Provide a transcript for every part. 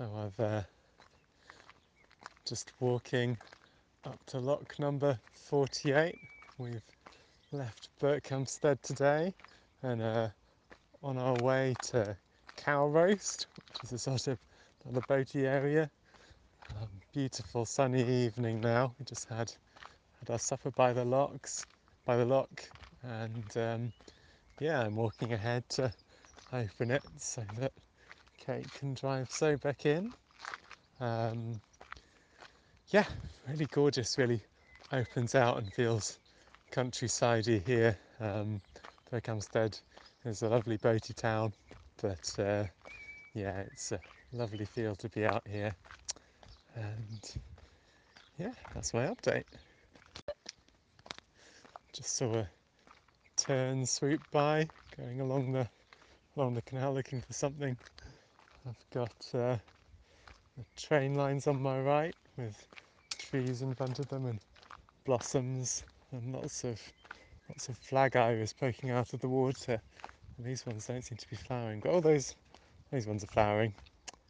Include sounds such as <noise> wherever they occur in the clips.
So I've uh, just walking up to lock number 48. We've left Berkhamsted today and uh, on our way to Cow Roast, which is a sort of another boaty area. Um, beautiful sunny evening now. We just had had our supper by the locks, by the lock, and um, yeah, I'm walking ahead to open it so that Kate can drive so back in. Um, yeah, really gorgeous, really opens out and feels countrysidey here. Um, Berkhamsted is a lovely boaty town, but uh, yeah, it's a lovely feel to be out here. And yeah, that's my update. Just saw a tern swoop by, going along the along the canal looking for something. I've got uh, train lines on my right with trees in front of them and blossoms and lots of lots of flag iris poking out of the water. And these ones don't seem to be flowering, but all those those ones are flowering.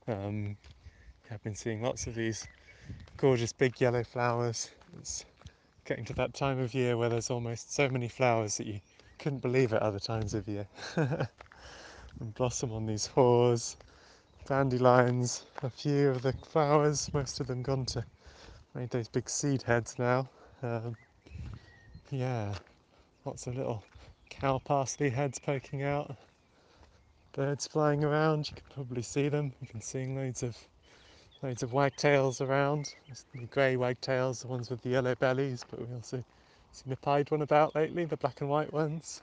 Um, I've been seeing lots of these gorgeous big yellow flowers. It's getting to that time of year where there's almost so many flowers that you couldn't believe it other times of year. <laughs> and blossom on these haws, dandelions, a few of the flowers, most of them gone to made those big seed heads now. Um, yeah, lots of little cow parsley heads poking out, birds flying around. You can probably see them. You can see loads of loads of wagtails around. The grey wagtails, the ones with the yellow bellies, but we also seen a pied one about lately, the black and white ones.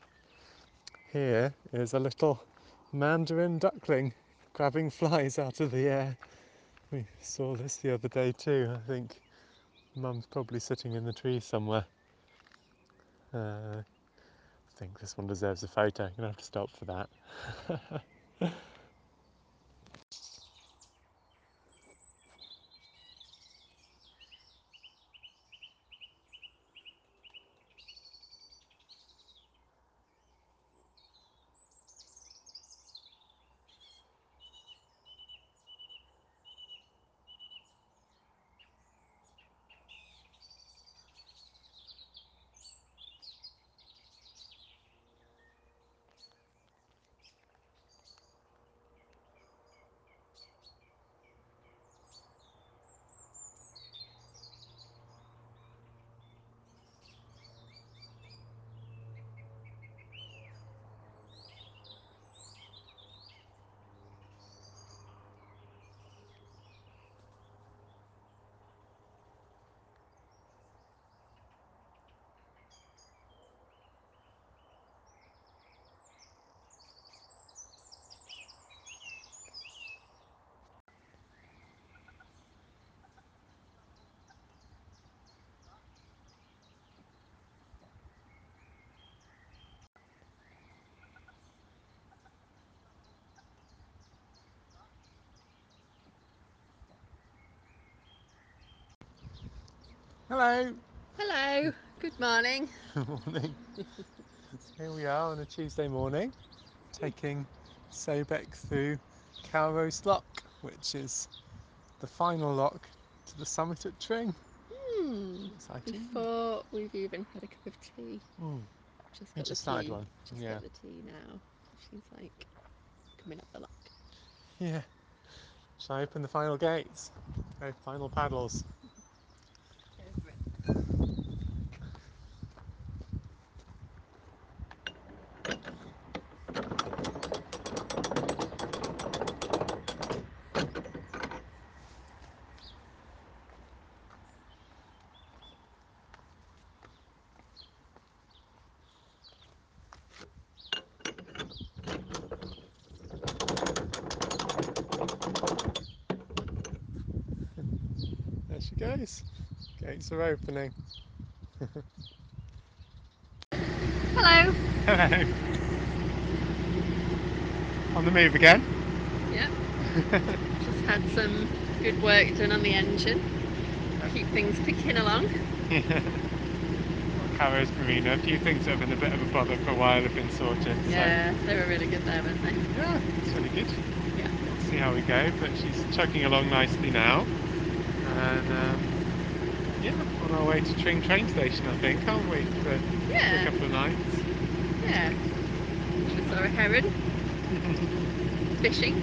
Here is a little mandarin duckling grabbing <laughs> flies out of the air. We saw this the other day too. I think mum's probably sitting in the tree somewhere. Uh, I think this one deserves a photo. I'm gonna have to stop for that. <laughs> Hello. Hello, good morning. Good <laughs> morning. Here we are on a Tuesday morning, taking Sobek through Cow Roast Lock, which is the final lock to the summit at Tring. Hmm. Exciting. Before we've even had a cup of tea, Mm. just You got just the started tea. one. Just Yeah. got the tea now. She's like coming up the lock. Yeah. Shall I open the final gates? Okay, final paddles. Goes. Gates are opening. Hello. Hello. On the move again. Yep. <laughs> just had some good work done on the engine. Keep things ticking along. Cow Roast Marina, a few things that have been a bit of a bother for a while have been sorted. Yeah, they were really good there, weren't they? Yeah, it's really good. Yeah. It's see how we go. But she's chugging along nicely now, and um, yeah, on our way to Tring train station, I think, aren't we? For, for Yeah. a couple of nights. Yeah. Just saw a heron fishing.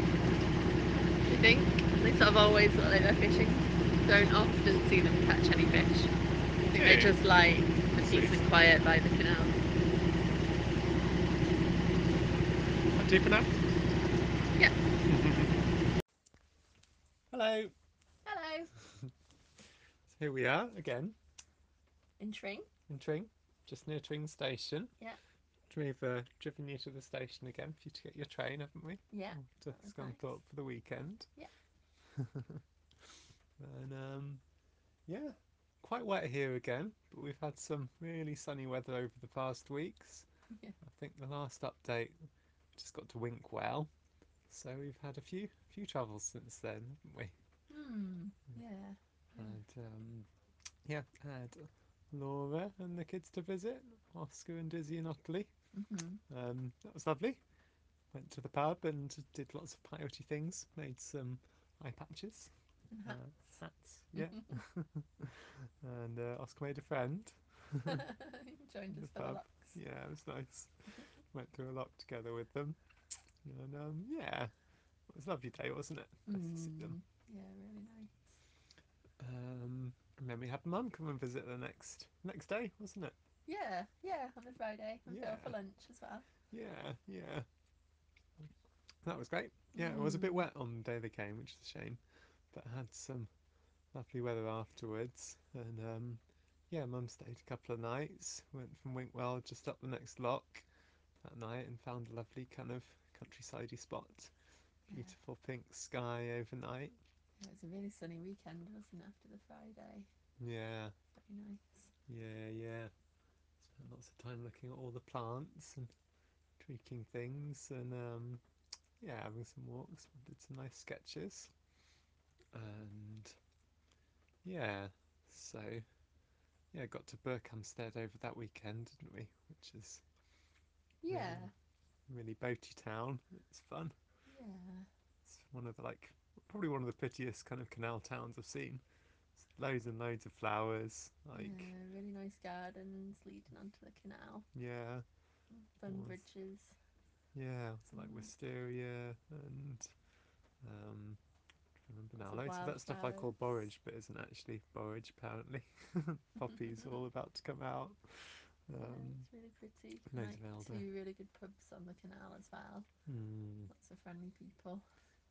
I think they sort of always look like they're fishing. Don't often see them catch any fish. I think they Okay. just lie for Sweet. peace and quiet by the canal. Is that deep enough? Yeah. <laughs> Hello. Hello. Here we are again In Tring. in Tring, just near Tring station. Yeah. We've uh, driven you to the station again for you to get your train, haven't we? Yeah. To that Scunthorpe nice. for the weekend. Yeah. <laughs> and um, yeah, quite wet here again, but we've had some really sunny weather over the past weeks. Yeah. I think the last update just got to Winkwell, so we've had a few few travels since then, haven't we? Hmm. Yeah. And um, yeah, had Laura and the kids to visit, Oscar and Dizzy and Ottilie. Mhm. Um, that was lovely. Went to the pub and did lots of peyote things. Made some eye patches, And uh, hats. hats, yeah. <laughs> <laughs> and uh, Oscar made a friend. <laughs> Joined us for Yeah, it was nice. Went through a lot together with them. And um, yeah, it was a lovely day, wasn't it? Nice to see them. Mm. Yeah, really nice. Um, and then we had Mum come and visit the next next day, wasn't it? Yeah, yeah, on the Friday. We go Yeah. for lunch as well. Yeah, yeah. That was great. Yeah, it was a bit Mm. wet on the day they came, which is a shame, but had some lovely weather afterwards. And um, yeah, Mum stayed a couple of nights. Went from Winkwell just up the next lock that night and found a lovely kind of countrysidey spot. Yeah. Beautiful pink sky overnight. It was a really sunny weekend, wasn't it, after the Friday? Yeah, Very nice. yeah, yeah. Spent lots of time looking at all the plants and tweaking things and um, yeah, having some walks. Did some nice sketches. And yeah, so yeah, got to Berkhamsted over that weekend, didn't we? Which is Yeah, really boaty town. It's fun. yeah, It's one of the like probably one of the prettiest kind of canal towns I've seen. It's loads and loads of flowers. Like yeah. Really nice gardens leading onto the canal. yeah, Fun was. bridges. yeah, it's like Mm. wisteria and um I remember now. Loads of that stuff I call borage, but isn't actually borage apparently. <laughs> Poppies all about to come out. <laughs> yeah, Um, it's really pretty. loads like of elder. two really good pubs on the canal as well. hmm, Lots of friendly people.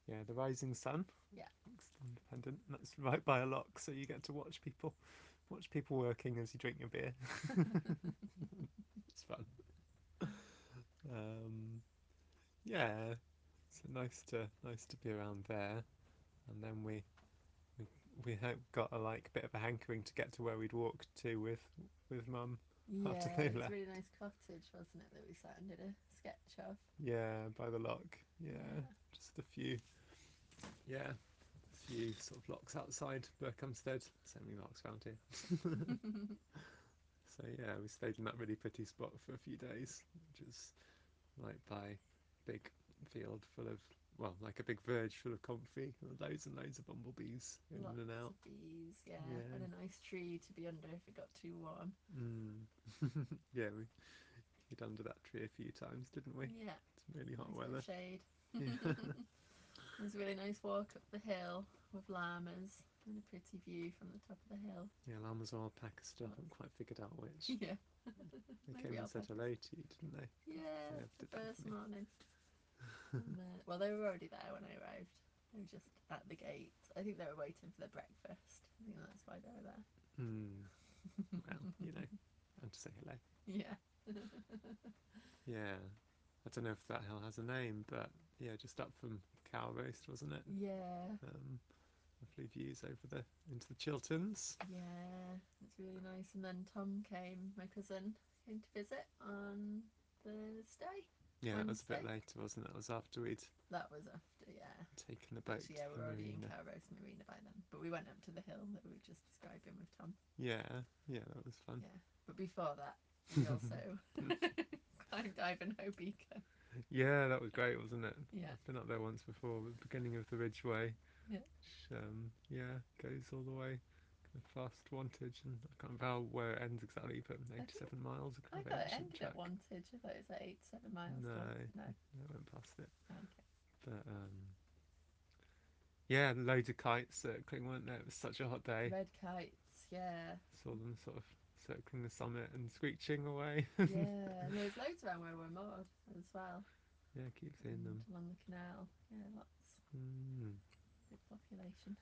Yeah, the Rising Sun. Yeah. Independent. and That's right by a lock, so you get to watch people, watch people working as you drink your beer. <laughs> it's fun. Um, yeah, so nice to nice to be around there, and then we we we got a like bit of a hankering to get to where we'd walked to with with mum. Yeah, they it's a left. really nice cottage, wasn't it, that we sat and did a sketch of. Yeah, by the lock. Yeah, Yeah. just a few. Yeah, a few sort of locks outside Berkhamsted. So many locks around here. <laughs> So yeah, we stayed in that really pretty spot for a few days, which is like by big field full of well, like a big verge full of comfrey, and loads and loads of bumblebees in Lots and out. of bees, yeah. Yeah. And a nice tree to be under if it got too warm. Mm. <laughs> yeah, we hid under that tree a few times, didn't we? Yeah, It's really hot nice weather. shade. <laughs> Yeah. <laughs> It was a really nice walk up the hill with llamas and a pretty view from the top of the hill. yeah, llamas or alpaca still haven't quite figured out which. Yeah. They came and said hello to you, didn't they? Yeah, the first morning. And, uh, well, they were already there when I arrived. They were just at the gate. I think they were waiting for their breakfast. I think that's why they were there. Hmm. <laughs> Well, you know, and to say hello. Yeah. <laughs> Yeah. I don't know if that hill has a name, but yeah, just up from Cow Roast, wasn't it? yeah. Um, lovely views over the into the Chilterns. Yeah. It's really nice. And then Tom came, my cousin, came to visit on Thursday. Yeah, it was a bit later, wasn't it? It was after we'd That was after, yeah. taken the boat Actually, yeah, we were already in marina. Cow Roast Marina by then. But we went up to the hill that we were just describing with Tom. Yeah, yeah, that was fun. Yeah. But before that, we also <laughs> climbed Ivinghoe Beacon. Yeah, that was great, wasn't it? Yeah. I've been up there once before, the beginning of the Ridgeway. Yeah. Which, um, yeah, goes all the way of Wantage, and I can't remember where it ends exactly, but eighty-seven miles. I, of thought it ended track. at Wantage. I thought it was like eight, seven miles. No, long. No. I went past it, Okay. but um, yeah, loads of kites circling, weren't there? It was such a hot day. Red kites. Yeah. Saw them sort of circling the summit and screeching away. <laughs> Yeah. and there's loads around where we're moored as well. yeah, keep seeing and them. along the canal. Yeah, lots. Mm, Big population.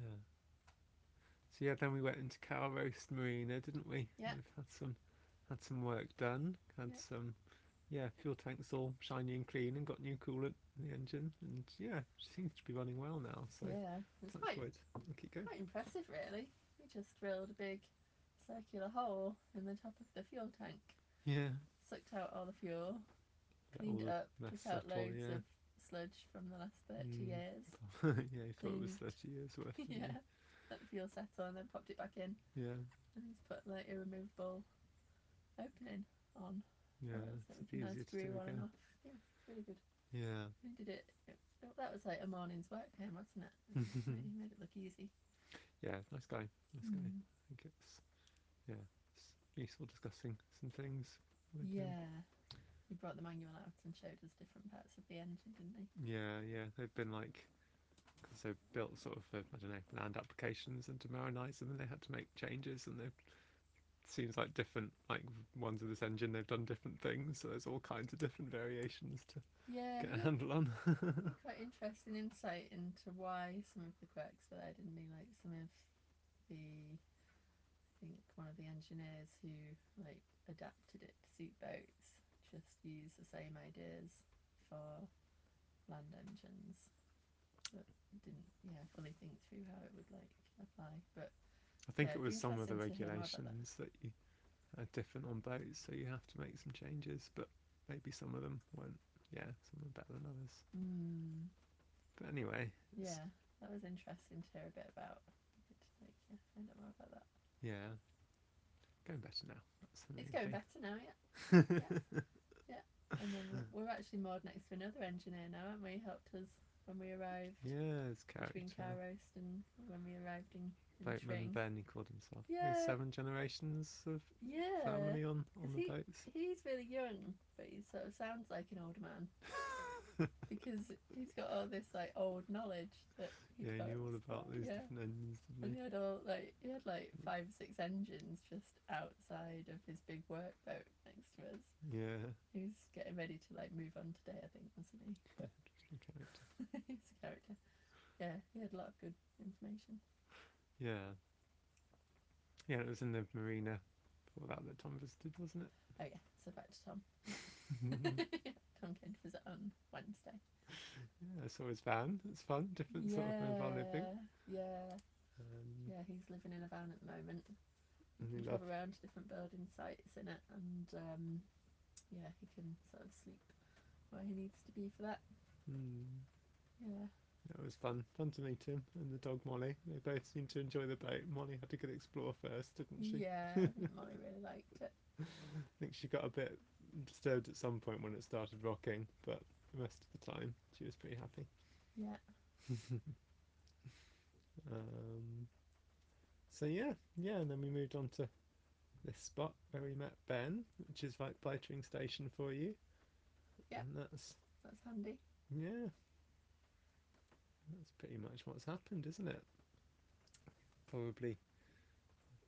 yeah. So yeah, then we went into Cow Roast Marina, didn't we? Yeah. We've had some had some work done. Had Yeah. some yeah, fuel tanks all shiny and clean and got new coolant in the engine and yeah, it seems to be running well now. So yeah. It's quite. We'll keep going. quite impressive really. We just drilled a big circular hole in the top of the fuel tank. Yeah. Sucked out all the fuel, cleaned all it up, took out loads yeah. of sludge from the last thirty Mm. years. <laughs> yeah, you thought it was thirty years worth. <laughs> yeah. Let the fuel settle and then popped it back in Yeah. and he's put like a removable opening on. Yeah. so it's we can to screw do on again. off. Yeah, it's really good. Yeah. We did it. it that was like a morning's work for him, wasn't it? It was really- he made it look easy. Yeah, nice guy. Nice guy. Mm. I think it's yeah, it's useful discussing some things. with him. Yeah. He brought the manual out and showed us different parts of the engine, didn't he? Yeah, yeah. They've been like, because they've built sort of, uh, I don't know, land applications and to marinize them, and they had to make changes, and they've seems like different like ones of this engine. They've done different things, so there's all kinds of different variations to Yeah. get a handle on. <laughs> quite interesting insight into why some of the quirks were there, didn't he? Like some of the I think one of the engineers who like adapted it to suit boats just used the same ideas for land engines didn't yeah fully think through how it would like apply but I think Yeah, it was some of the interesting to hear more about that. regulations that you are different on boats, so you have to make some changes, but maybe some of them weren't. Yeah, some are better than others. mm, But anyway, yeah that was interesting to hear a bit about like yeah find out more about that yeah, going better now. It's going thing. better now yeah <laughs> Yeah, and then we're, we're actually moored next to another engineer now aren't we helped us when we arrived Yeah, it's between character. Cow Roast and when we arrived in, in Boatman. Ben, he called himself. Yeah. Seven generations of Yeah, family on, on the he- boats. he's really young, but he sort of sounds like an old man <laughs> because he's got all this like old knowledge that Yeah, he knew all about these yeah. different engines, And didn't he had all like he had like five or six engines just outside of his big workboat next to us. Yeah, He was getting ready to like move on today, I think, wasn't he? <laughs> But interesting character. he's a character. Yeah, he had a lot of good information. Yeah. Yeah, it was in the marina before that that Tom visited, wasn't it? Oh yeah, so back to Tom. <laughs> Tom came to visit on Wednesday. yeah, I saw his van. It's fun, different sort of mobile living. Yeah, Um, yeah, he's living in a van at the moment. He and can he travel loved. around to different building sites in it, and um, yeah, he can sort of sleep where he needs to be for that. Mm, Yeah, it was fun. Fun to meet him and the dog Molly. They both seemed to enjoy the boat. Molly had to go explore first, didn't she? yeah, Molly really liked it. <laughs> I think she got a bit disturbed at some point when it started rocking, but the rest of the time she was pretty happy. Yeah, <laughs> Um, so yeah, yeah, and then we moved on to this spot where we met Ben, which is like Blightering Station for you. Yeah. And that's that's handy. Yeah. That's pretty much what's happened, isn't it? Probably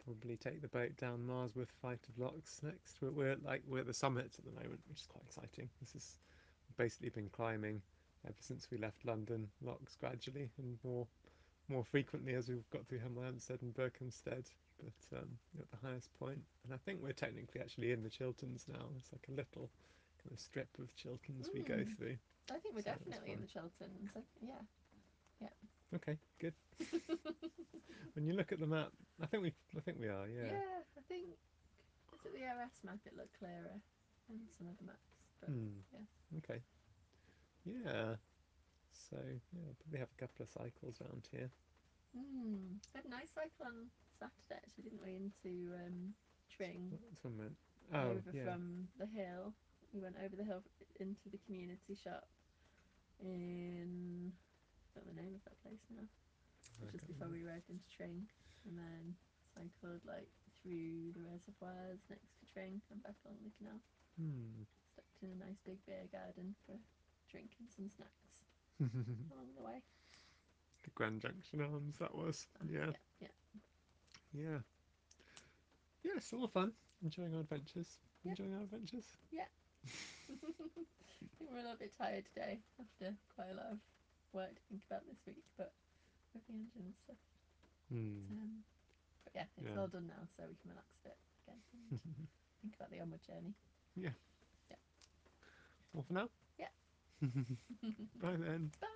probably take the boat down Marsworth Fight of Locks next. We're, we're like we're at the summit at the moment, which is quite exciting. This has basically been climbing ever since we left London locks gradually and more more frequently as we've got through Hemel Hempstead and Berkhamsted. But um, at the highest point, and I think we're technically actually in the Chilterns now. It's like a little kind of strip of Chilterns we go Mm. through. I think we're So definitely in the Chilterns. I, yeah. Okay, good. <laughs> When you look at the map, I think we I think we are. yeah, Yeah. I think is it the OS map? It looked clearer than some of the maps, but Hmm. yeah. Okay. Yeah. So yeah, we'll probably have a couple of cycles around here. Mm. Had a nice cycle on Saturday, actually, didn't we? Into um, Tring, That's one went. Oh over yeah. from the hill. We went over the hill into the community shop in. I don't know the name of that place now. I It's just before we arrived into Tring, and then cycled like through the reservoirs next to Tring and back along the canal. Hmm. Stopped in a nice big beer garden for drinking some snacks <laughs> along the way. the Grand Junction Arms, that was. Yeah. yeah, Yeah. Yeah, it's all fun. Enjoying our adventures. Enjoying our adventures. yeah. I <laughs> think we're a little bit tired today after quite a lot of work to think about this week, but with the engine and stuff. Hmm. Um, but yeah, it's Yeah. all done now, so we can relax a bit again and <laughs> think about the onward journey. Yeah. Yeah. All for now? Yeah. <laughs> Bye then. Bye.